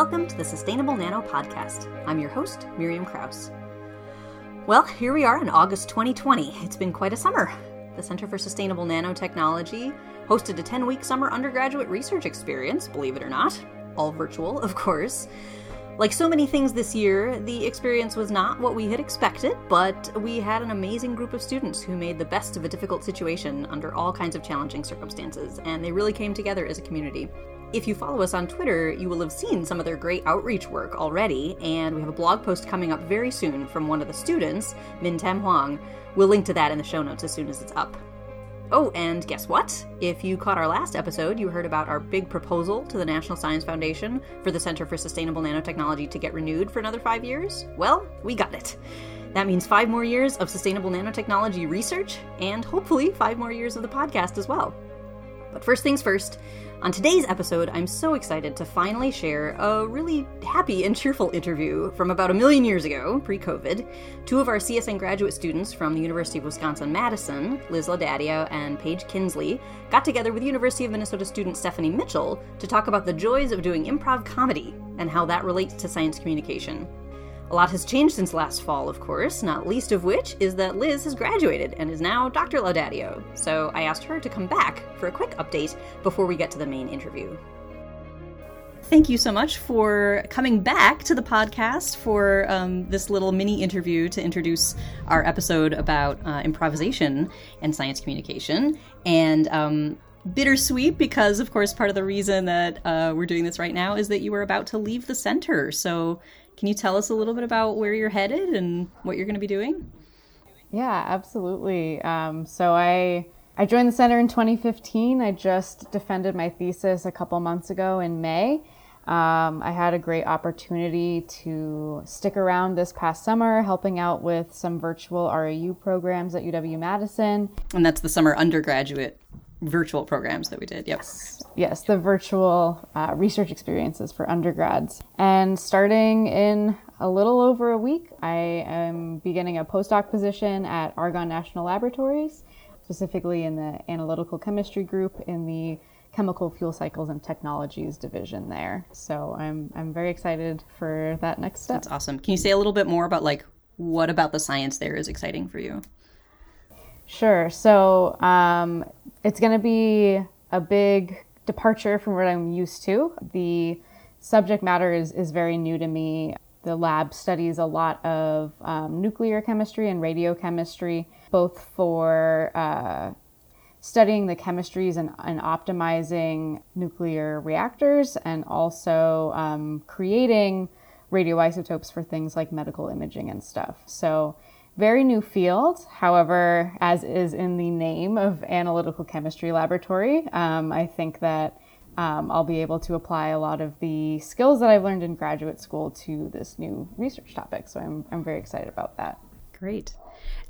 Welcome to the Sustainable Nano Podcast. I'm your host, Miriam Krause. Well, here we are in August 2020. It's been quite a summer. The Center for Sustainable Nanotechnology hosted a 10 week summer undergraduate research experience, believe it or not. All virtual, of course. Like so many things this year, the experience was not what we had expected, but we had an amazing group of students who made the best of a difficult situation under all kinds of challenging circumstances, and they really came together as a community. If you follow us on Twitter, you will have seen some of their great outreach work already, and we have a blog post coming up very soon from one of the students, Min Tam Huang. We'll link to that in the show notes as soon as it's up. Oh, and guess what? If you caught our last episode, you heard about our big proposal to the National Science Foundation for the Center for Sustainable Nanotechnology to get renewed for another five years. Well, we got it. That means five more years of sustainable nanotechnology research, and hopefully five more years of the podcast as well. But first things first, on today's episode, I'm so excited to finally share a really happy and cheerful interview from about a million years ago, pre COVID. Two of our CSN graduate students from the University of Wisconsin Madison, Liz Laudadio and Paige Kinsley, got together with University of Minnesota student Stephanie Mitchell to talk about the joys of doing improv comedy and how that relates to science communication. A lot has changed since last fall, of course, not least of which is that Liz has graduated and is now Dr. Laudadio. So I asked her to come back for a quick update before we get to the main interview. Thank you so much for coming back to the podcast for um, this little mini interview to introduce our episode about uh, improvisation and science communication. And um, bittersweet because, of course, part of the reason that uh, we're doing this right now is that you were about to leave the center. So can you tell us a little bit about where you're headed and what you're going to be doing? Yeah, absolutely. Um, so I I joined the center in 2015. I just defended my thesis a couple months ago in May. Um, I had a great opportunity to stick around this past summer, helping out with some virtual REU programs at UW Madison. And that's the summer undergraduate virtual programs that we did. Yep. Yes, yes the virtual uh, research experiences for undergrads. And starting in a little over a week, I am beginning a postdoc position at Argonne National Laboratories, specifically in the analytical chemistry group in the chemical fuel cycles and technologies division there. So I'm I'm very excited for that next step. That's awesome. Can you say a little bit more about like what about the science there is exciting for you? Sure. So um, it's going to be a big departure from what I'm used to. The subject matter is, is very new to me. The lab studies a lot of um, nuclear chemistry and radiochemistry, both for uh, studying the chemistries and, and, optimizing nuclear reactors and also um, creating radioisotopes for things like medical imaging and stuff. So very new field. However, as is in the name of Analytical Chemistry Laboratory, um, I think that um, I'll be able to apply a lot of the skills that I've learned in graduate school to this new research topic. So I'm, I'm very excited about that. Great.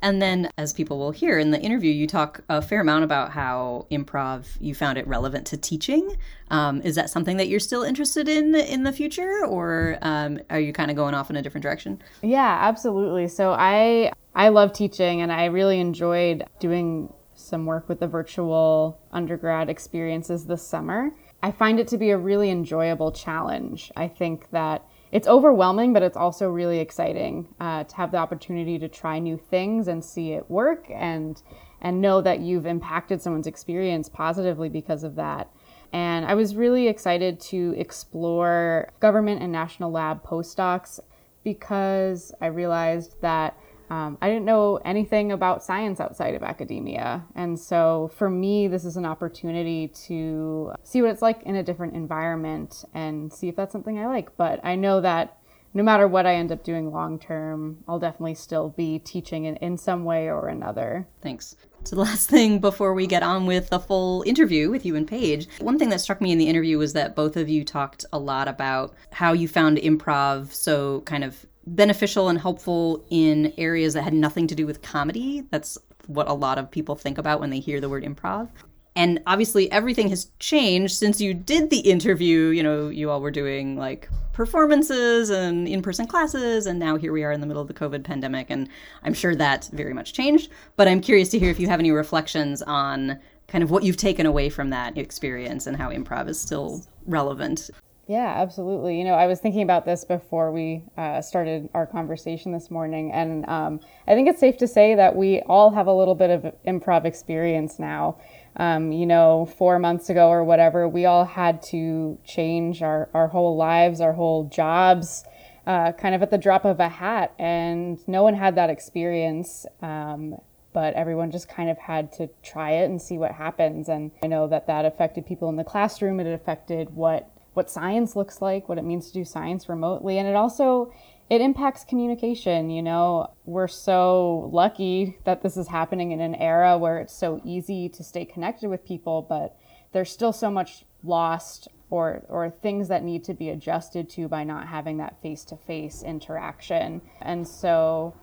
And then, as people will hear in the interview, you talk a fair amount about how improv you found it relevant to teaching. Um, is that something that you're still interested in in the future, or um, are you kind of going off in a different direction? Yeah, absolutely. So I I love teaching, and I really enjoyed doing some work with the virtual undergrad experiences this summer. I find it to be a really enjoyable challenge. I think that it's overwhelming, but it's also really exciting uh, to have the opportunity to try new things and see it work and and know that you've impacted someone's experience positively because of that. And I was really excited to explore government and national lab postdocs because I realized that um, I didn't know anything about science outside of academia. And so for me, this is an opportunity to see what it's like in a different environment and see if that's something I like. But I know that no matter what I end up doing long term, I'll definitely still be teaching in, in some way or another. Thanks. So, the last thing before we get on with the full interview with you and Paige, one thing that struck me in the interview was that both of you talked a lot about how you found improv so kind of beneficial and helpful in areas that had nothing to do with comedy. That's what a lot of people think about when they hear the word improv. And obviously, everything has changed since you did the interview. You know, you all were doing like performances and in person classes, and now here we are in the middle of the COVID pandemic. And I'm sure that's very much changed. But I'm curious to hear if you have any reflections on kind of what you've taken away from that experience and how improv is still relevant Yeah, absolutely. You know, I was thinking about this before we uh, started our conversation this morning, and um, I think it's safe to say that we all have a little bit of improv experience now. Um, you know, four months ago or whatever, we all had to change our, our whole lives, our whole jobs, uh, kind of at the drop of a hat, and no one had that experience. Um, but everyone just kind of had to try it and see what happens. And I know that that affected people in the classroom. It affected what what science looks like, what it means to do science remotely, and it also it impacts communication. You know, we're so lucky that this is happening in an era where it's so easy to stay connected with people, but there's still so much lost or or things that need to be adjusted to by not having that face-to-face interaction. And so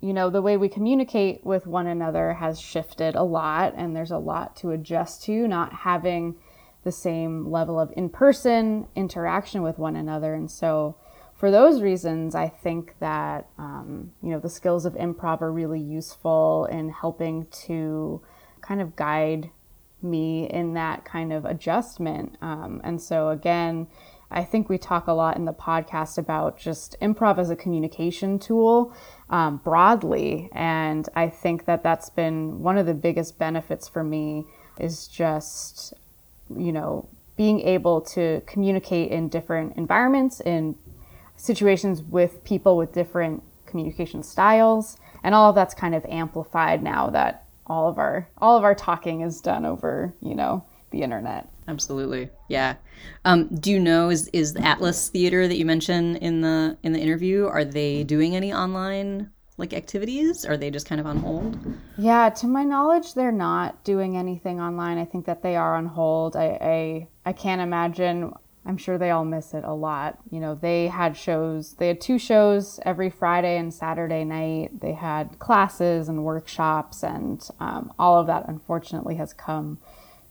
you know, the way we communicate with one another has shifted a lot, and there's a lot to adjust to, not having the same level of in person interaction with one another. And so, for those reasons, I think that, um, you know, the skills of improv are really useful in helping to kind of guide me in that kind of adjustment. Um, and so, again, I think we talk a lot in the podcast about just improv as a communication tool um, broadly. And I think that that's been one of the biggest benefits for me is just, you know, being able to communicate in different environments, in situations with people with different communication styles. And all of that's kind of amplified now that all of our all of our talking is done over, you know, the internet. Absolutely. Yeah. Um, do you know is is the Atlas Theater that you mentioned in the in the interview? Are they doing any online like activities? Are they just kind of on hold? Yeah, to my knowledge, they're not doing anything online. I think that they are on hold. I I, I can't imagine. I'm sure they all miss it a lot. You know, they had shows. They had two shows every Friday and Saturday night. They had classes and workshops, and um, all of that unfortunately has come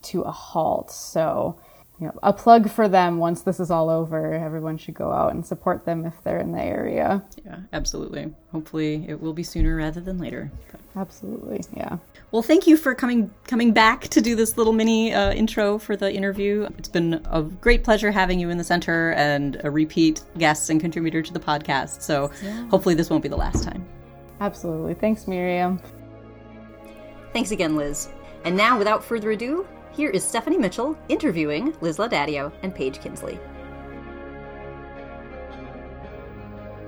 to a halt. So, you know, a plug for them once this is all over. Everyone should go out and support them if they're in the area. Yeah, absolutely. Hopefully, it will be sooner rather than later. But... Absolutely, yeah. Well, thank you for coming coming back to do this little mini uh, intro for the interview. It's been a great pleasure having you in the center and a repeat guest and contributor to the podcast. So yeah. hopefully, this won't be the last time. Absolutely. Thanks, Miriam. Thanks again, Liz. And now, without further ado, here is Stephanie Mitchell interviewing Liz Laudadio and Paige Kinsley.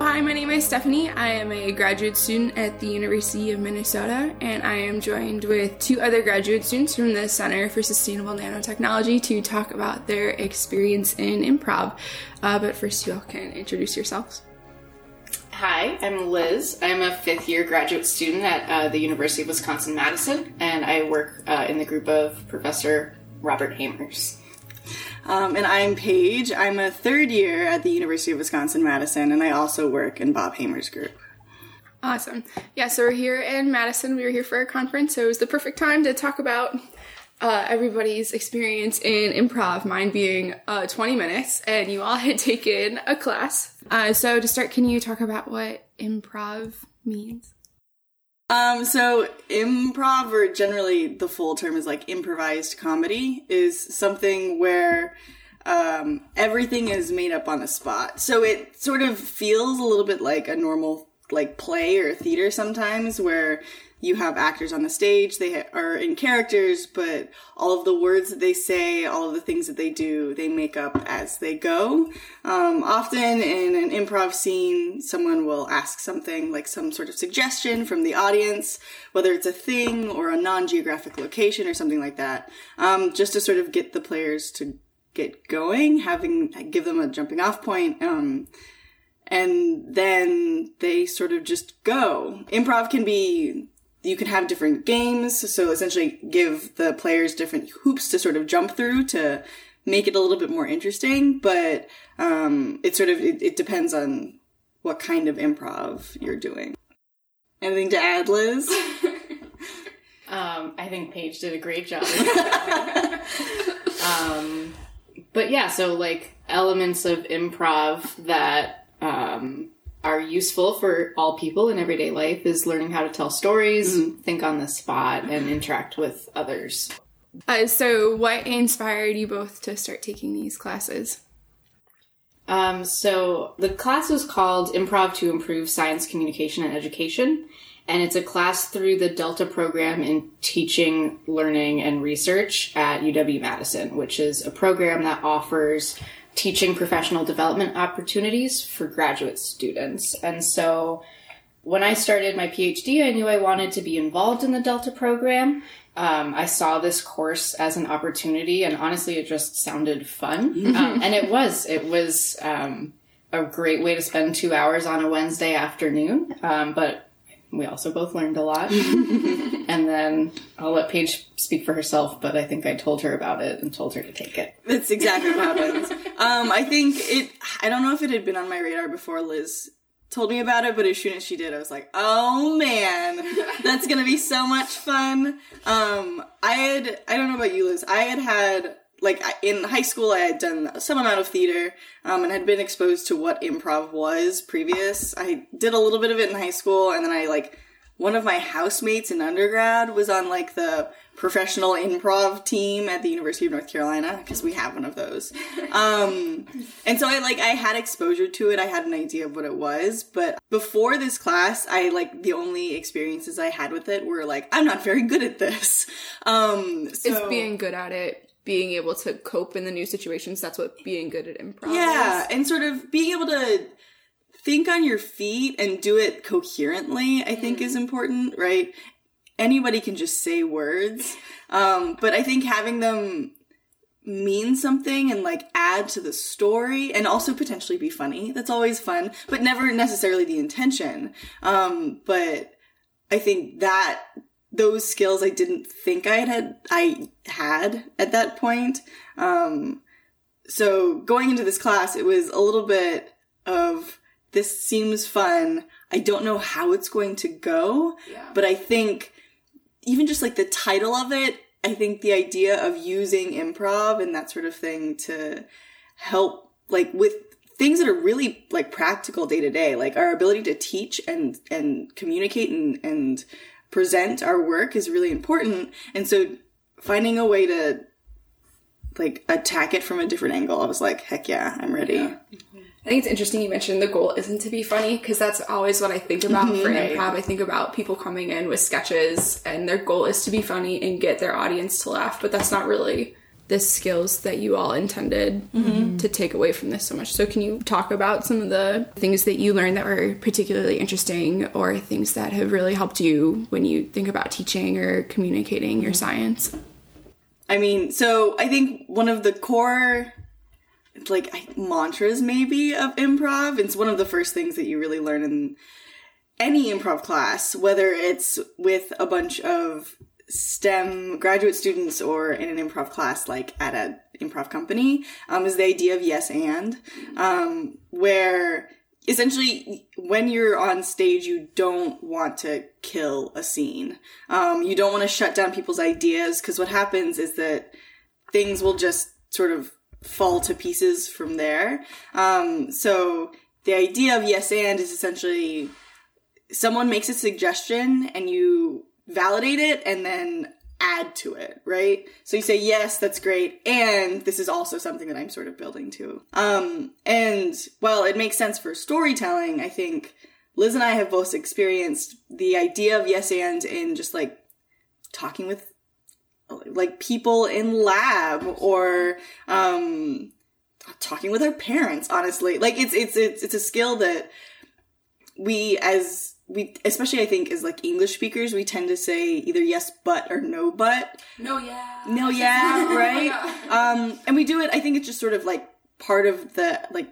Hi, my name is Stephanie. I am a graduate student at the University of Minnesota, and I am joined with two other graduate students from the Center for Sustainable Nanotechnology to talk about their experience in improv. Uh, but first, you all can introduce yourselves. Hi, I'm Liz. I'm a fifth year graduate student at uh, the University of Wisconsin Madison, and I work uh, in the group of Professor Robert Hamers. Um, and I'm Paige. I'm a third year at the University of Wisconsin Madison, and I also work in Bob Hamers' group. Awesome. Yeah, so we're here in Madison. We were here for a conference, so it was the perfect time to talk about uh, everybody's experience in improv, mine being uh, 20 minutes, and you all had taken a class. Uh, so to start, can you talk about what improv means? Um, so improv, or generally the full term is like improvised comedy, is something where um, everything is made up on the spot. So it sort of feels a little bit like a normal like play or theater sometimes, where you have actors on the stage they are in characters but all of the words that they say all of the things that they do they make up as they go. Um, often in an improv scene someone will ask something like some sort of suggestion from the audience whether it's a thing or a non-geographic location or something like that um, just to sort of get the players to get going having give them a jumping off point um, and then they sort of just go. Improv can be you can have different games. So essentially give the players different hoops to sort of jump through to make it a little bit more interesting. But um, it sort of it, it depends on what kind of improv you're doing. Anything to add, Liz? um, I think Paige did a great job. um, but yeah, so like elements of improv that um, are useful for all people in everyday life is learning how to tell stories, mm-hmm. think on the spot, and interact with others. Uh, so, what inspired you both to start taking these classes? Um, so the class was called Improv to Improve Science Communication and Education. And it's a class through the Delta program in teaching, learning, and research at UW Madison, which is a program that offers teaching professional development opportunities for graduate students. And so when I started my PhD, I knew I wanted to be involved in the Delta program. Um, I saw this course as an opportunity, and honestly, it just sounded fun. um, and it was. It was um, a great way to spend two hours on a Wednesday afternoon. Um, but we also both learned a lot. and then I'll let Paige speak for herself, but I think I told her about it and told her to take it. That's exactly what happens. Um, I think it, I don't know if it had been on my radar before Liz told me about it, but as soon as she did, I was like, oh man, that's gonna be so much fun. Um, I had, I don't know about you, Liz, I had had, like, in high school, I had done some amount of theater, um, and had been exposed to what improv was previous. I did a little bit of it in high school, and then I, like, one of my housemates in undergrad was on, like, the professional improv team at the University of North Carolina because we have one of those. Um, and so I like I had exposure to it. I had an idea of what it was, but before this class, I like the only experiences I had with it were like I'm not very good at this. Um, so, It's being good at it, being able to cope in the new situations. That's what being good at improv yeah, is. and sort of being able to think on your feet and do it coherently. I think is important, right? Anybody can just say words, um, but I think having them mean something and like add to the story and also potentially be funny. That's always fun, but never necessarily the intention. Um, but I think that those skills I didn't think I had I had at that point. Um, so going into this class, it was a little bit of this seems fun. I don't know how it's going to go, Yeah. but I think even just like the title of it, I think the idea of using improv and that sort of thing to help like with things that are really like practical day to day, like our ability to teach and and communicate and and present our work is really important. And so finding a way to like attack it from a different angle, I was like, heck yeah, I'm ready. I think it's interesting you mentioned the goal isn't to be funny because that's always what I think about mm-hmm. for Right. improv. I think about people coming in with sketches and their goal is to be funny and get their audience to laugh, but that's not really the skills that you all intended mm-hmm. to take away from this so much. So, can you talk about some of the things that you learned that were particularly interesting or things that have really helped you when you think about teaching or communicating your mm-hmm. science? I mean, so I think one of the core like I- mantras maybe of improv, it's one of the first things that you really learn in any improv class, whether it's with a bunch of STEM graduate students or in an improv class like at an improv company, um, is the idea of yes and, um, where essentially when you're on stage you don't want to kill a scene. Um, you don't want to shut down people's ideas because what happens is that things will just sort of fall to pieces from there. Um, so the idea of yes and is essentially someone makes a suggestion and you validate it and then add to it, right? So you say, yes, that's great. And this is also something that I'm sort of building to. Um, and while it makes sense for storytelling, I think Liz and I have both experienced the idea of yes and in just like talking with like people in lab or, um, talking with our parents, honestly. Like it's, it's, it's, it's a skill that we as we especially I think as like English speakers, we tend to say either yes but or no but. No, yeah. No yeah, right? Um and we do it I think it's just sort of like part of the like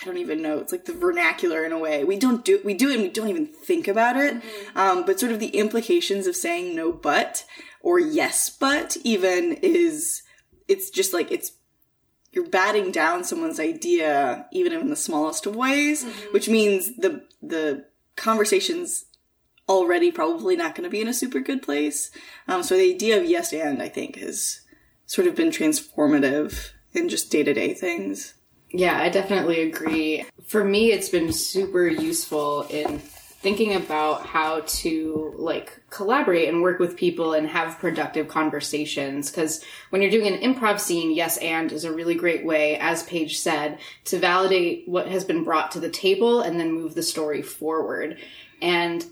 I don't even know. It's like the vernacular in a way. We don't do we do it and we don't even think about it. Um but sort of the implications of saying no but or yes but even is it's just like it's you're batting down someone's idea even in the smallest of ways which means the the conversation's already probably not going to be in a super good place um, so the idea of yes and i think has sort of been transformative in just day-to-day things Yeah, I definitely agree. For me, it's been super useful in thinking about how to like collaborate and work with people and have productive conversations. Because when you're doing an improv scene, yes, and is a really great way, as Paige said, to validate what has been brought to the table and then move the story forward. And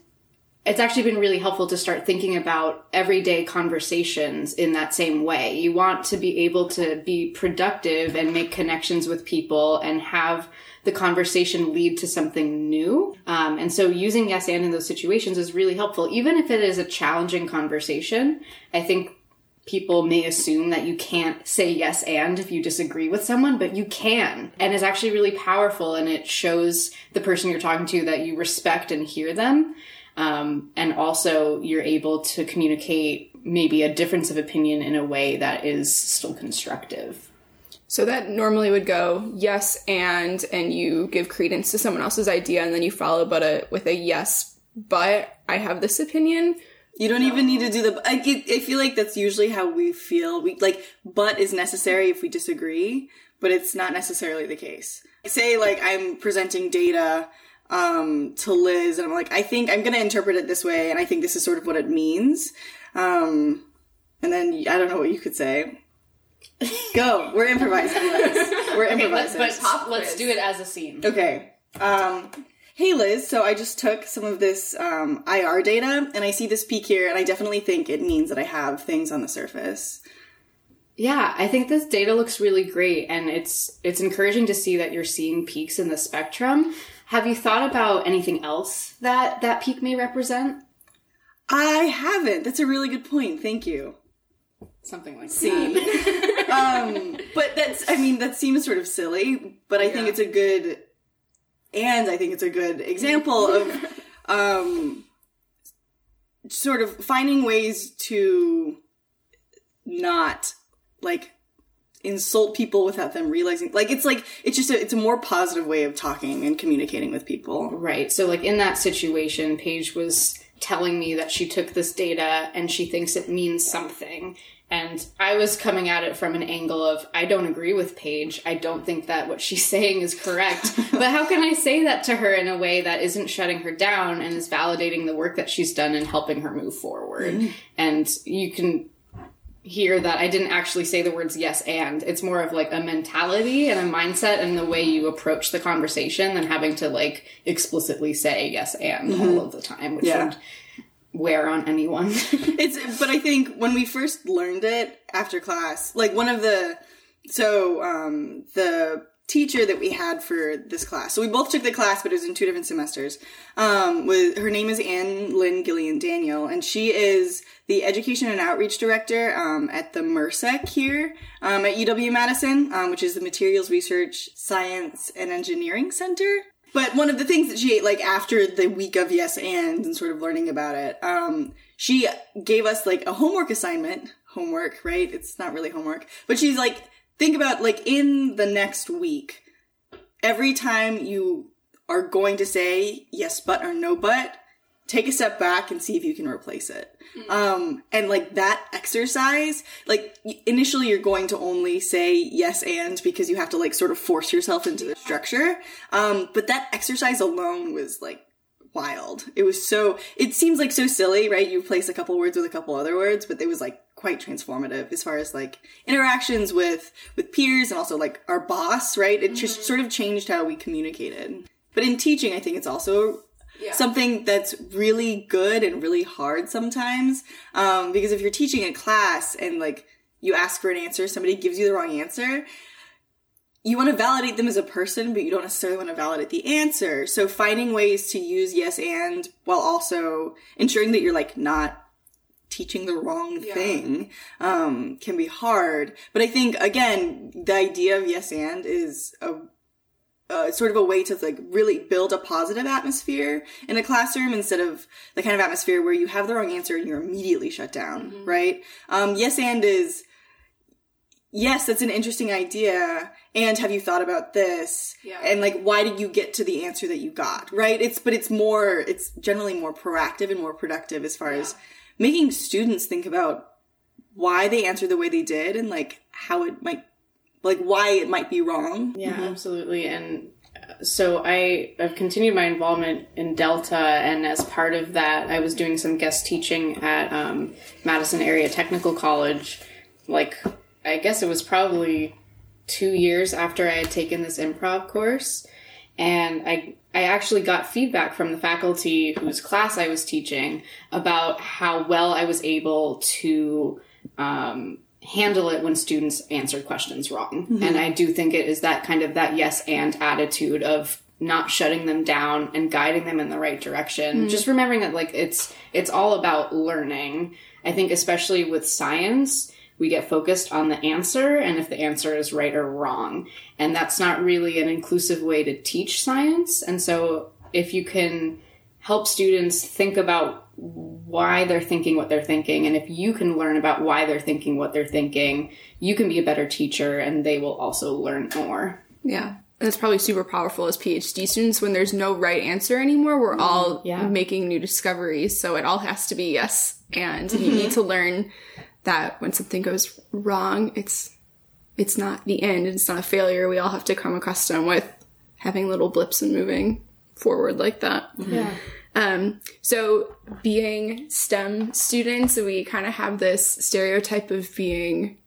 it's actually been really helpful to start thinking about everyday conversations in that same way. You want to be able to be productive and make connections with people and have the conversation lead to something new. Um, and so using yes and in those situations is really helpful. Even if it is a challenging conversation, I think people may assume that you can't say yes and if you disagree with someone, but you can. And it's actually really powerful and it shows the person you're talking to that you respect and hear them. Um, and also you're able to communicate maybe a difference of opinion in a way that is still constructive. So that normally would go yes and and you give credence to someone else's idea and then you follow but a with a yes but I have this opinion. You don't even need to do the. I, get- I feel like that's usually how we feel. We like, but is necessary if we disagree, but it's not necessarily the case. Say like I'm presenting data um, to Liz, and I'm like, I think I'm going to interpret it this way, and I think this is sort of what it means. Um, and then I don't know what you could say. Go. We're improvising. Liz. We're improvising. but pop, let's do it as a scene. Okay. Um, hey Liz, so I just took some of this um, IR data and I see this peak here, and I definitely think it means that I have things on the surface. Yeah, I think this data looks really great and it's it's encouraging to see that you're seeing peaks in the spectrum. Have you thought about anything else that that peak may represent? I haven't. That's a really good point. Thank you. Something like Scene. um, but that's, I mean, that seems sort of silly, but I think it's a good, and I think it's a good example of, um, sort of finding ways to not, like, insult people without them realizing like it's like it's just a it's a more positive way of talking and communicating with people Right. So, like in that situation, Paige was telling me that she took this data and she thinks it means something. And I was coming at it from an angle of, I don't agree with Paige. I don't think that what she's saying is correct. but how can I say that to her in a way that isn't shutting her down and is validating the work that she's done and helping her move forward? Mm-hmm. And you can hear that I didn't actually say the words yes and. It's more of like a mentality and a mindset and the way you approach the conversation than having to like explicitly say yes and all of the time, which Yeah. would wear on anyone. it's but i think when we first learned it after class like one of the so um the teacher that we had for this class so we both took the class but it was in two different semesters um with her name is Anne Lynn Gillian-Daniel and she is the education and outreach director um, at the MRSEC here um, at uw madison um, which is the materials research science and engineering center but one of the things that she ate, like after the week of yes and and sort of learning about it, um, she gave us like a homework assignment. Homework, right? It's not really homework, but she's like, think about like in the next week, every time you are going to say yes but or no but, take a step back and see if you can replace it. Um, and like that exercise, like initially you're going to only say yes and because you have to like sort of force yourself into the structure. Um, but that exercise alone was like wild. It was so, it seems like so silly, right? You place a couple words with a couple other words, but it was like quite transformative as far as like interactions with, with peers and also like our boss, right? It just sort of changed how we communicated. But in teaching, I think it's also something that's really good and really hard sometimes. Um, because if you're teaching a class and like you ask for an answer, somebody gives you the wrong answer, you want to validate them as a person, but you don't necessarily want to validate the answer. So finding ways to use yes and while also ensuring that you're like not teaching the wrong thing um, can be hard. But I think again, the idea of yes and is a uh, sort of a way to like really build a positive atmosphere in a classroom instead of the kind of atmosphere where you have the wrong answer and you're immediately shut down, right? Um, yes, and is yes, that's an interesting idea. And have you thought about this? Yeah. And like, why did you get to the answer that you got? Right? It's but it's more. It's generally more proactive and more productive as far as making students think about why they answered the way they did and like how it might like why it might be wrong. Yeah, absolutely. And uh, so I have continued my involvement in Delta, and as part of that, I was doing some guest teaching at um, Madison Area Technical College. Like, I guess it was probably two years after I had taken this improv course, and I I actually got feedback from the faculty whose class I was teaching about how well I was able to um, handle it when students answered questions wrong. Mm-hmm. And I do think it is that kind of that yes and attitude of not shutting them down and guiding them in the right direction. Mm-hmm. Just remembering that like it's it's all about learning. I think especially with science, we get focused on the answer and if the answer is right or wrong. And that's not really an inclusive way to teach science. And so if you can help students think about why they're thinking what they're thinking. And if you can learn about why they're thinking what they're thinking, you can be a better teacher and they will also learn more. Yeah. That's probably super powerful as PhD students when there's no right answer anymore. We're all yeah. making new discoveries. So it all has to be yes. And you mm-hmm. need to learn that when something goes wrong, it's, it's not the end. And it's not a failure. We all have to come accustomed with having little blips and moving forward like that. Yeah. Um, so being STEM students, we kind of have this stereotype of being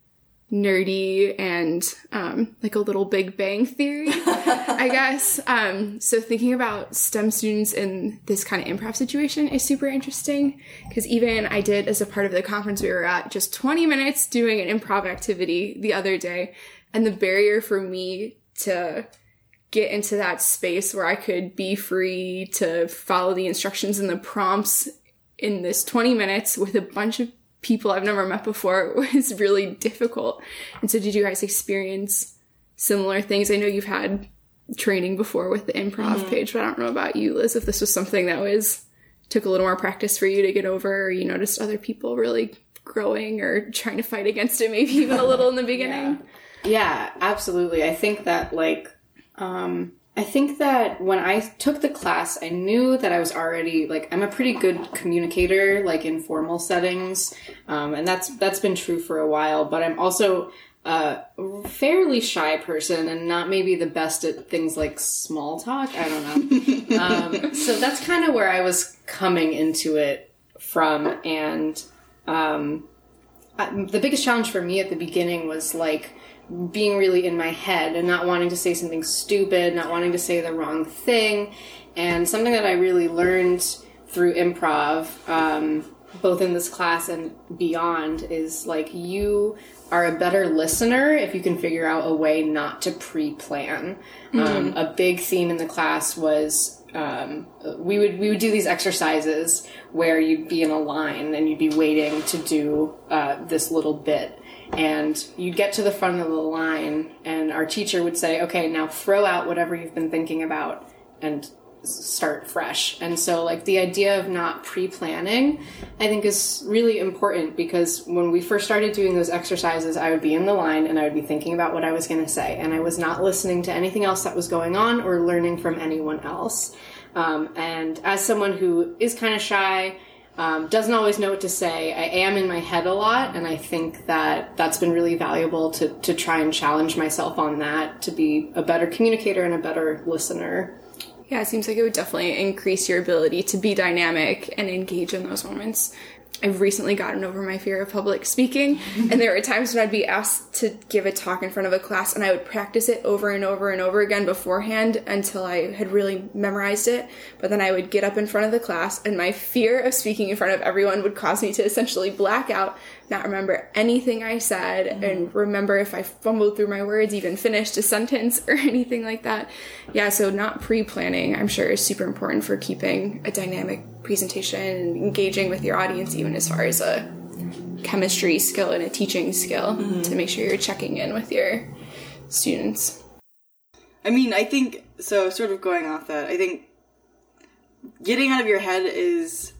nerdy and um, like a little Big Bang Theory, I guess. Um, so thinking about STEM students in this kind of improv situation is super interesting because even I did as a part of the conference we were at just 20 minutes doing an improv activity the other day, and the barrier for me to get into that space where I could be free to follow the instructions and the prompts in this 20 minutes with a bunch of people I've never met before was really difficult. And so did you guys experience similar things? I know you've had training before with the improv mm-hmm. Paige, but I don't know about you, Liz, if this was something that was took a little more practice for you to get over or you noticed other people really growing or trying to fight against it maybe even a little in the beginning. yeah. yeah, absolutely. I think that like um, I think that when I took the class, I knew that I was already like I'm a pretty good communicator, like in formal settings, um, and that's that's been true for a while. But I'm also a fairly shy person, and not maybe the best at things like small talk. I don't know. um, so that's kind of where I was coming into it from, and um, I, the biggest challenge for me at the beginning was like being really in my head and not wanting to say something stupid, not wanting to say the wrong thing. And something that I really learned through improv, um, both in this class and beyond, is like you are a better listener if you can figure out a way not to pre plan. Mm-hmm. Um, a big theme in the class was um, we would we would do these exercises where you'd be in a line and you'd be waiting to do uh, this little bit and you'd get to the front of the line and our teacher would say okay now throw out whatever you've been thinking about and start fresh. And so like the idea of not pre-planning i think is really important because when we first started doing those exercises i would be in the line and i would be thinking about what i was going to say and i was not listening to anything else that was going on or learning from anyone else. Um, and as someone who is kind of shy um, doesn't always know what to say. I am in my head a lot, and I think that that's been really valuable to, to try and challenge myself on that to be a better communicator and a better listener. Yeah, it seems like it would definitely increase your ability to be dynamic and engage in those moments. I've recently gotten over my fear of public speaking, and there were times when I'd be asked to give a talk in front of a class, and I would practice it over and over and over again beforehand until I had really memorized it. But then I would get up in front of the class, and my fear of speaking in front of everyone would cause me to essentially black out not remember anything I said mm-hmm. and remember if I fumbled through my words, even finished a sentence or anything like that. Yeah, so not pre planning, I'm sure, is super important for keeping a dynamic presentation and engaging with your audience, even as far as a chemistry skill and a teaching skill mm-hmm. to make sure you're checking in with your students. I mean, I think so, sort of going off that, I think getting out of your head is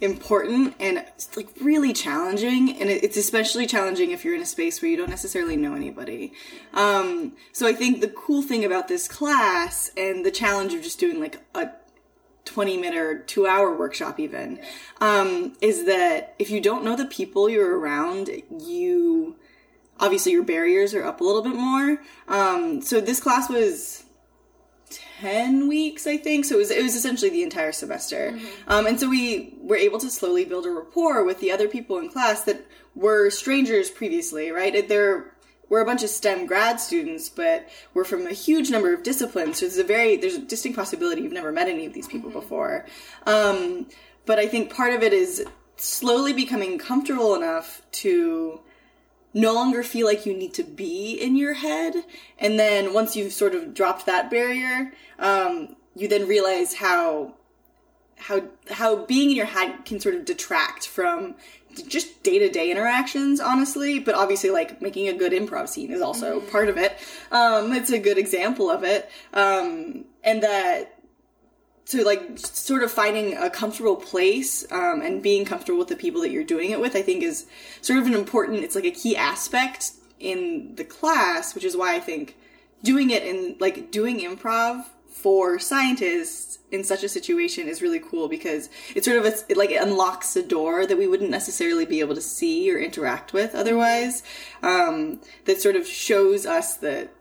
important and like really challenging and it's especially challenging if you're in a space where you don't necessarily know anybody um, so i think the cool thing about this class and the challenge of just doing like a 20 minute or two hour workshop even um, is that if you don't know the people you're around you obviously your barriers are up a little bit more. Um, so this class was 10 weeks i think. So it was, it was essentially the entire semester. Um, and so we were able to slowly build a rapport with the other people in class that were strangers previously right? There we're a bunch of STEM grad students, but we're from a huge number of disciplines. So there's a very there's a distinct possibility you've never met any of these people before. Um, but I think part of it is slowly becoming comfortable enough to no longer feel like you need to be in your head. And then once you've sort of dropped that barrier, um, you then realize how how how being in your head can sort of detract from just day-to-day interactions honestly but obviously like making a good improv scene is also part of it. Um it's a good example of it. Um and that so like sort of finding a comfortable place um, and being comfortable with the people that you're doing it with i think is sort of an important it's like a key aspect in the class which is why i think doing it in like doing improv for scientists in such a situation is really cool because it sort of it, like it unlocks a door that we wouldn't necessarily be able to see or interact with otherwise um, that sort of shows us that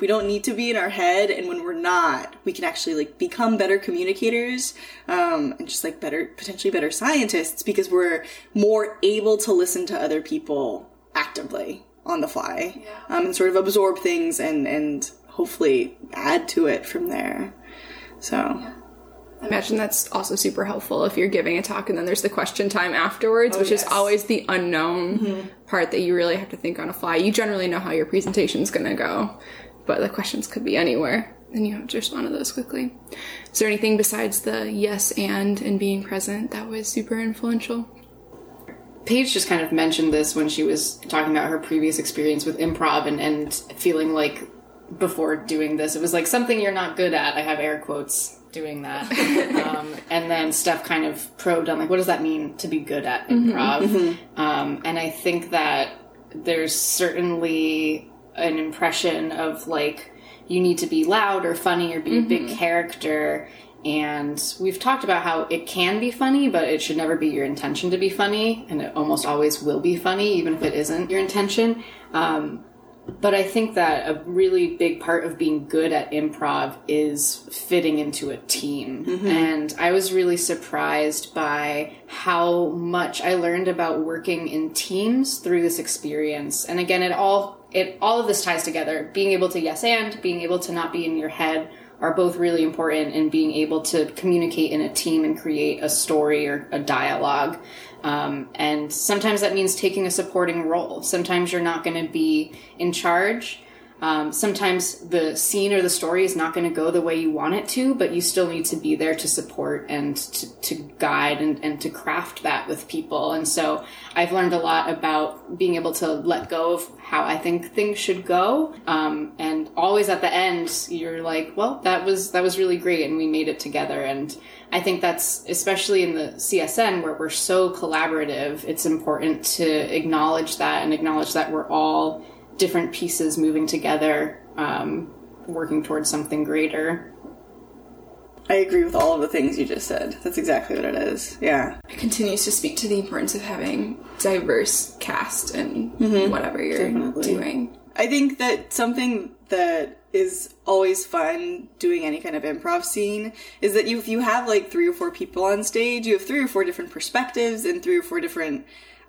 we don't need to be in our head and when we're not we can actually like become better communicators um, and just like better potentially better scientists because we're more able to listen to other people actively on the fly um, and sort of absorb things and and hopefully add to it from there so I imagine that's also super helpful if you're giving a talk and then there's the question time afterwards, oh, which is always the unknown mm-hmm. part that you really have to think on a fly. You generally know how your presentation's going to go, but the questions could be anywhere and you have to respond to those quickly. Is there anything besides the yes and and being present that was super influential? Paige just kind of mentioned this when she was talking about her previous experience with improv and, and feeling like before doing this, it was like something you're not good at. I have air quotes doing that. um, and then Steph kind of probed on like, what does that mean to be good at improv? Um, and I think that there's certainly an impression of like, you need to be loud or funny or be a big character. And we've talked about how it can be funny, but it should never be your intention to be funny. And it almost always will be funny, even if it isn't your intention. Um, but I think that a really big part of being good at improv is fitting into a team. Mm-hmm. And I was really surprised by how much I learned about working in teams through this experience. And again, it all it all of this ties together. Being able to yes and being able to not be in your head are both really important in being able to communicate in a team and create a story or a dialogue. Um, and sometimes that means taking a supporting role. Sometimes you're not going to be in charge. Um, sometimes the scene or the story is not going to go the way you want it to, but you still need to be there to support and to, to guide and, and to craft that with people. And so I've learned a lot about being able to let go of how I think things should go. Um, and always at the end, you're like, well, that was, that was really great. And we made it together. And I think that's especially in the CSN where we're so collaborative. It's important to acknowledge that and acknowledge that we're all different pieces moving together, um, working towards something greater. i agree with all of the things you just said. That's exactly what it is. Yeah. It continues to speak to the importance of having diverse cast and whatever you're doing. I think that something that is always fun doing any kind of improv scene is that you, if you have like three or four people on stage, you have three or four different perspectives and three or four different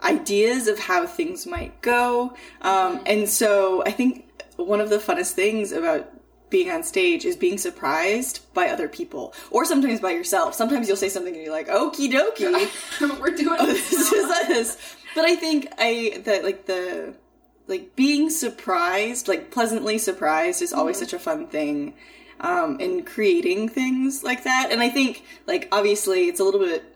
ideas of how things might go. Um, and so I think one of the funnest things about being on stage is being surprised by other people or sometimes by yourself. Sometimes you'll say something and you're like, okie dokie. We're doing this is us. But I think I that like the like being surprised, like pleasantly surprised, is always such a fun thing. Um, in creating things like that, and I think like obviously it's a little bit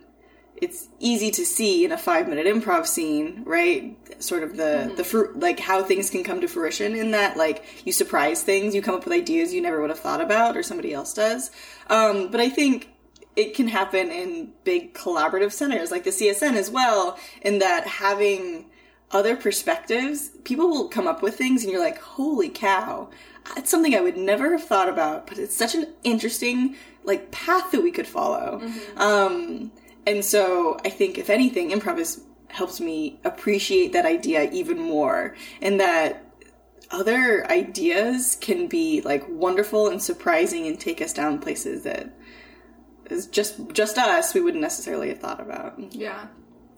it's easy to see in a five minute improv scene, right? Sort of the the fruit, like how things can come to fruition in that, like you surprise things, you come up with ideas you never would have thought about, or somebody else does. Um, but I think it can happen in big collaborative centers like the CSN as well, in that having other perspectives, people will come up with things and you're like, holy cow, it's something I would never have thought about, but it's such an interesting like path that we could follow. Um, and so I think if anything, improv has helped me appreciate that idea even more and that other ideas can be like wonderful and surprising and take us down places that is just just us we wouldn't necessarily have thought about. Yeah.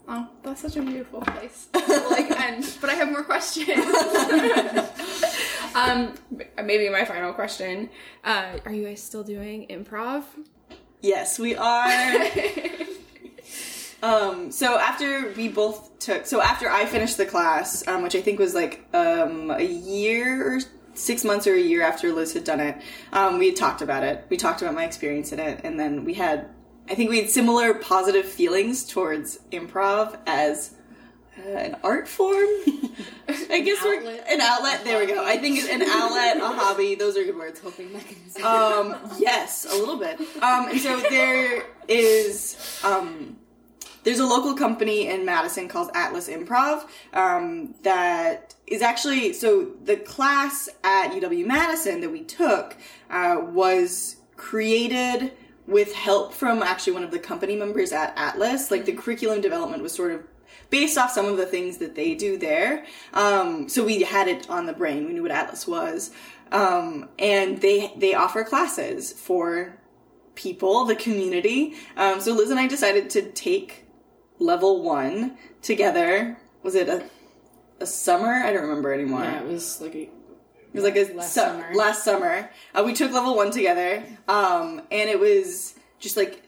Oh, that's such a beautiful place. like end, but I have more questions. um, maybe my final question: uh, Are you guys still doing improv? Yes, we are. um, so after we both took, so after I finished the class, um, which I think was like um, a year or six months or a year after Liz had done it, um, we talked about it. We talked about my experience in it, and then we had, I think we had similar positive feelings towards improv as uh, an art form. I guess we're an outlet. There we go. I think an outlet, a hobby. Those are good words. Coping mechanism. Um, yes, a little bit. Um, and so there is, um, there's a local company in Madison called Atlas Improv um, that is actually so the class at UW Madison that we took uh, was created with help from actually one of the company members at Atlas. Like the curriculum development was sort of based off some of the things that they do there. Um, so we had it on the brain. We knew what Atlas was. Um, and they they offer classes for people, the community. Um, so Liz and I decided to take level one together. Was it a a summer? I don't remember anymore. yeah, it was like a, It was like a Last su- summer. last summer. Uh, we took level one together, um, and it was just like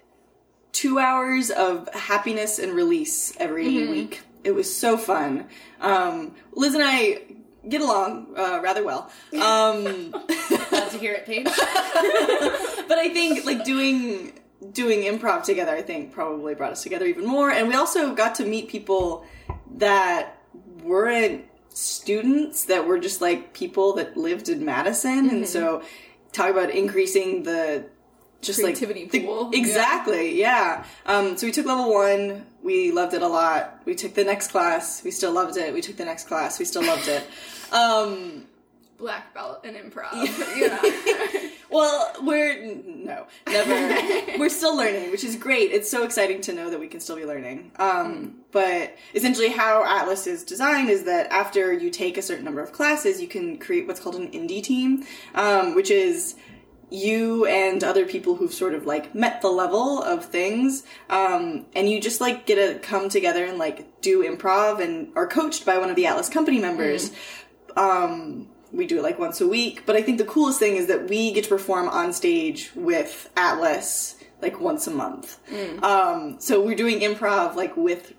two hours of happiness and release every Mm-hmm. week. It was so fun. Um, Liz and I get along uh, rather well. Um, glad to hear it, Paige. but I think like doing doing improv together, I think probably brought us together even more. And we also got to meet people that weren't students, that were just like people that lived in Madison, Mm-hmm. and so talk about increasing the just Creativity like the- pool. Yeah. exactly, yeah. Um, so we took level one. We loved it a lot. We took the next class. We still loved it. We took the next class. We still loved it. Um, Black belt in improv. yeah. Well, we're no, never. we're still learning, which is great. It's so exciting to know that we can still be learning. Um, but essentially, how Atlas is designed is that after you take a certain number of classes, you can create what's called an indie team, um, which is you and other people who've sort of like met the level of things um, and you just like get to come together and like do improv and are coached by one of the atlas company members um, we do it like once a week. But i think the coolest thing is that we get to perform on stage with atlas like once a month. Um, so we're doing improv like with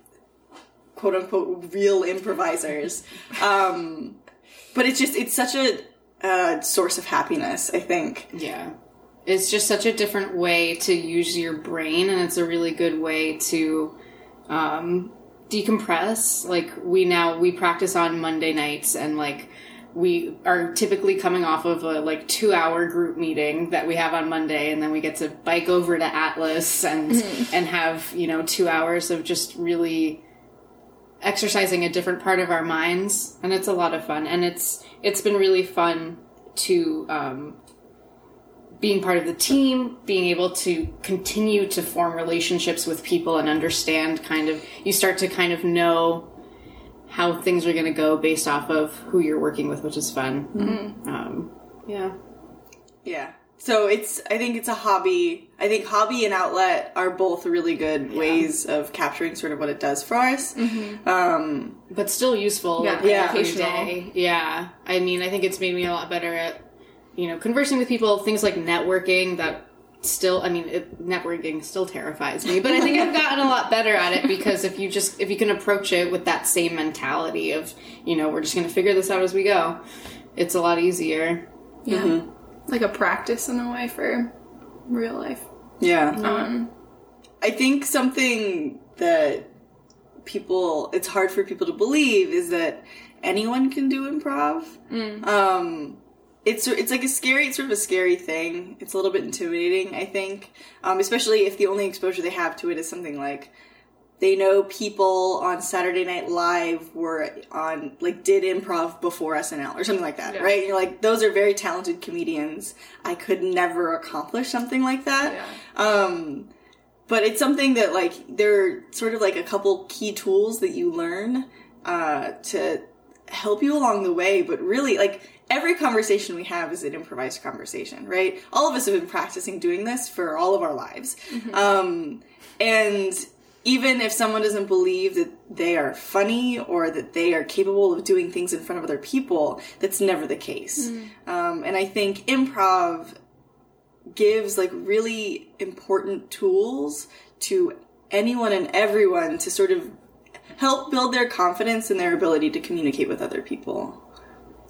quote unquote real improvisers. Um, but it's just it's such a uh, source of happiness i think. Yeah. It's just such a different way to use your brain, and it's a really good way to um, decompress. Like, we now, we practice on Monday nights, and like, we are typically coming off of a like two hour group meeting that we have on Monday, and then we get to bike over to Atlas and and have you know two hours of just really exercising a different part of our minds, and it's a lot of fun. And it's it's been really fun to um, being part of the team, being able to continue to form relationships with people and understand kind of you start to kind of know how things are going to go based off of who you're working with, which is fun. Um, yeah. Yeah. So it's I think it's a hobby. I think hobby and outlet are both really good ways of capturing sort of what it does for us. Um but still useful. Yeah, like, yeah. every educational. day. Yeah, I mean, I think it's made me a lot better at you know conversing with people. Things like networking that still, I mean, it, networking still terrifies me, but I think I've gotten a lot better at it because if you just if you can approach it with that same mentality of you know we're just going to figure this out as we go, it's a lot easier. yeah. Like a practice in a way for real life. yeah. Um, I think something that people it's hard for people to believe is that anyone can do improv. Um it's it's like a scary it's sort of a scary thing. It's a little bit intimidating, I think. Um especially if the only exposure they have to it is something like they know people on Saturday Night Live were on like did improv before SNL or something like that, Yeah. right? And you're like, those are very talented comedians. I could never accomplish something like that. Yeah. Um, but it's something that like there are sort of like a couple key tools that you learn uh, to help you along the way, but really, like, every conversation we have is an improvised conversation, right? All of us have been practicing doing this for all of our lives. Um, and even if someone doesn't believe that they are funny or that they are capable of doing things in front of other people, that's never the case. Um, and I think improv gives like really important tools to anyone and everyone to sort of help build their confidence and their ability to communicate with other people.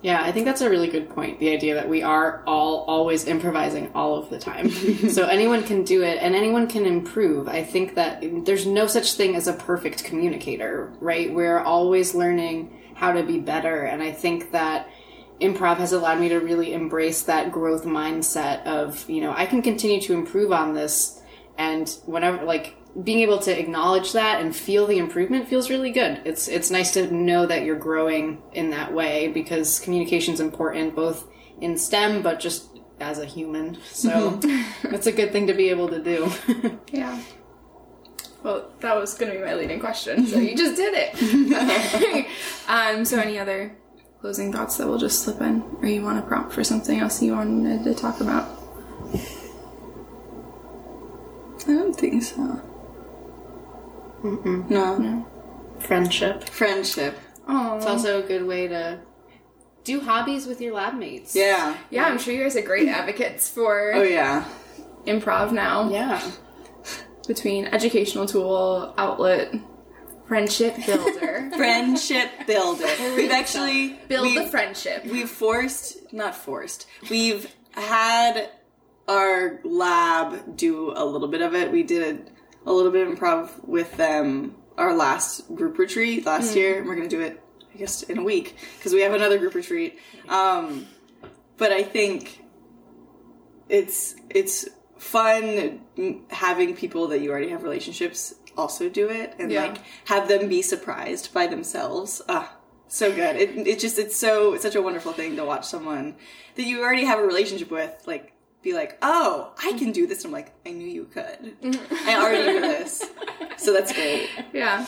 Yeah, I think that's a really good point. The idea that we are all always improvising all of the time. so anyone can do it and anyone can improve. I think that there's no such thing as a perfect communicator, right? We're always learning how to be better. And I think that improv has allowed me to really embrace that growth mindset of, you know, I can continue to improve on this. And whenever, like, being able to acknowledge that and feel the improvement feels really good. It's it's nice to know that you're growing in that way because communication is important both in STEM but just as a human. So it's a good thing to be able to do. Yeah. Well, that was going to be my leading question, so you just did it. um, so, any other closing thoughts that we'll just slip in, or you want to prompt for something else you wanted to talk about? I don't think so. No. no. Friendship. Friendship. Oh, It's also a good way to do hobbies with your lab mates. Yeah. yeah, I'm sure you guys are great advocates for Oh, yeah. improv now. Yeah. Between educational tool, outlet, friendship builder, Friendship builder. We've actually build we, the friendship. We've forced, not forced. We've had our lab do a little bit of it. We did a, a little bit of improv with them our last group retreat last year. And we're going to do it, I guess, in a week because we have another group retreat. Um, but I think it's it's fun having people that you already have relationships also do it and Yeah. like have them be surprised by themselves. Ah, so good. It it just it's so it's such a wonderful thing to watch someone that you already have a relationship with like be like, "Oh, I can do this." And I'm like, "I knew you could. I already knew this." So that's great. Yeah.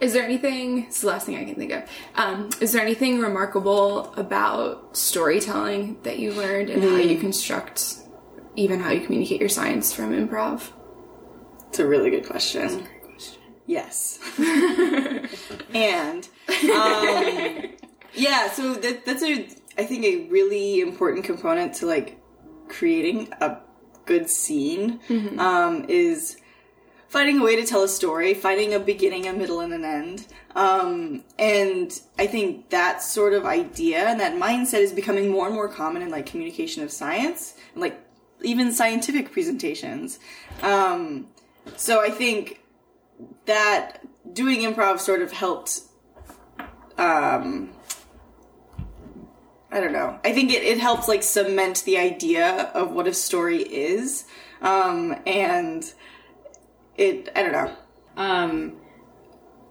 Is there anything, it's the last thing I can think of. Um, is there anything remarkable about storytelling that you learned and how you construct, even how you communicate your science from improv? It's a really good question. Yes. and um, yeah, so that, that's a I think a really important component to like creating a good scene um, is finding a way to tell a story, finding a beginning, a middle, and an end. Um, and I think that sort of idea and that mindset is becoming more and more common in like communication of science and like even scientific presentations. Um, so I think that doing improv sort of helped um I don't know. I think it, it helps like cement the idea of what a story is. Um and it I don't know. Um,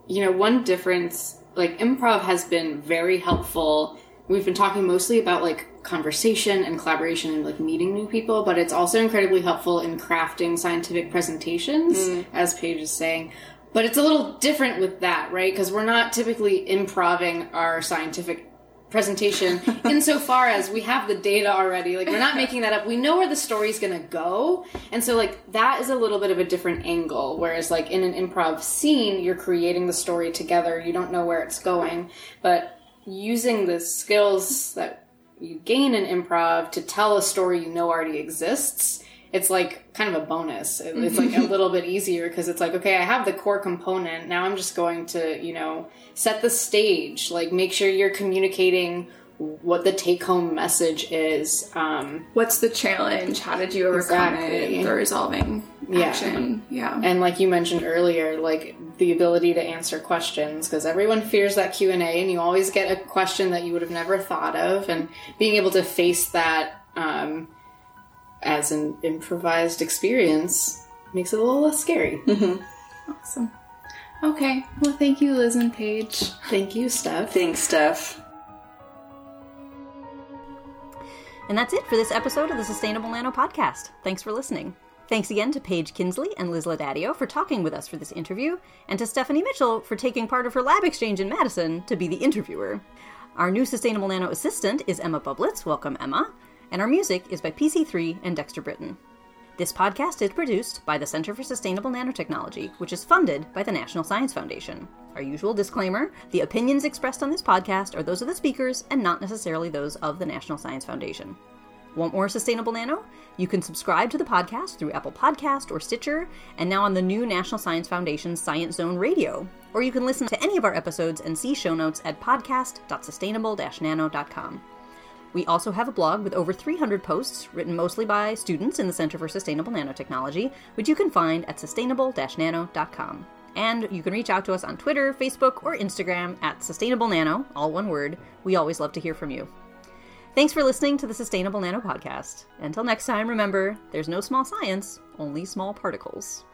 you know, one difference, like improv has been very helpful. We've been talking mostly about like conversation and collaboration and like meeting new people, but it's also incredibly helpful in crafting scientific presentations, as Paige is saying. But it's a little different with that, right? Because we're not typically improving our scientific presentation insofar as we have the data already. Like we're not making that up. We know where the story's going to go. And so like that is a little bit of a different angle. Whereas like in an improv scene you're creating the story together. You don't know where it's going. But using the skills that you gain in improv to tell a story you know already exists it's like kind of a bonus. It's like a little bit easier because it's like, okay, I have the core component. Now I'm just going to, you know, set the stage, like make sure you're communicating what the take home message is. Um, What's the challenge? How did you overcome Exactly. it? The resolving Yeah. action. Yeah. and like you mentioned earlier, like the ability to answer questions because everyone fears that Q and A, and you always get a question that you would have never thought of, and being able to face that um, as an improvised experience makes it a little less scary. Mm-hmm. Awesome. Okay. Well, thank you, Liz and Paige. Thank you, Steph. Thanks, Steph. And that's it for this episode of the Sustainable Nano Podcast. Thanks for listening. Thanks again to Paige Kinsley and Liz Laudadio for talking with us for this interview, and to Stephanie Mitchell for taking part of her lab exchange in Madison to be the interviewer. Our new Sustainable Nano assistant is Emma Bublitz. Welcome, Emma. And our music is by PC3 and Dexter Britton. This podcast is produced by the Center for Sustainable Nanotechnology, which is funded by the National Science Foundation. Our usual disclaimer the opinions expressed on this podcast are those of the speakers and not necessarily those of the National Science Foundation. Want more Sustainable Nano? You can subscribe to the podcast through Apple Podcast or Stitcher, and now on the new National Science Foundation Science Zone Radio. Or you can listen to any of our episodes and see show notes at podcast.sustainable-nano.com. We also have a blog with over 300 posts written mostly by students in the Center for Sustainable Nanotechnology, which you can find at sustainable-nano.com. And you can reach out to us on Twitter, Facebook, or Instagram at Sustainable Nano, all one word. We always love to hear from you. Thanks for listening to the Sustainable Nano Podcast. Until next time, remember there's no small science, only small particles.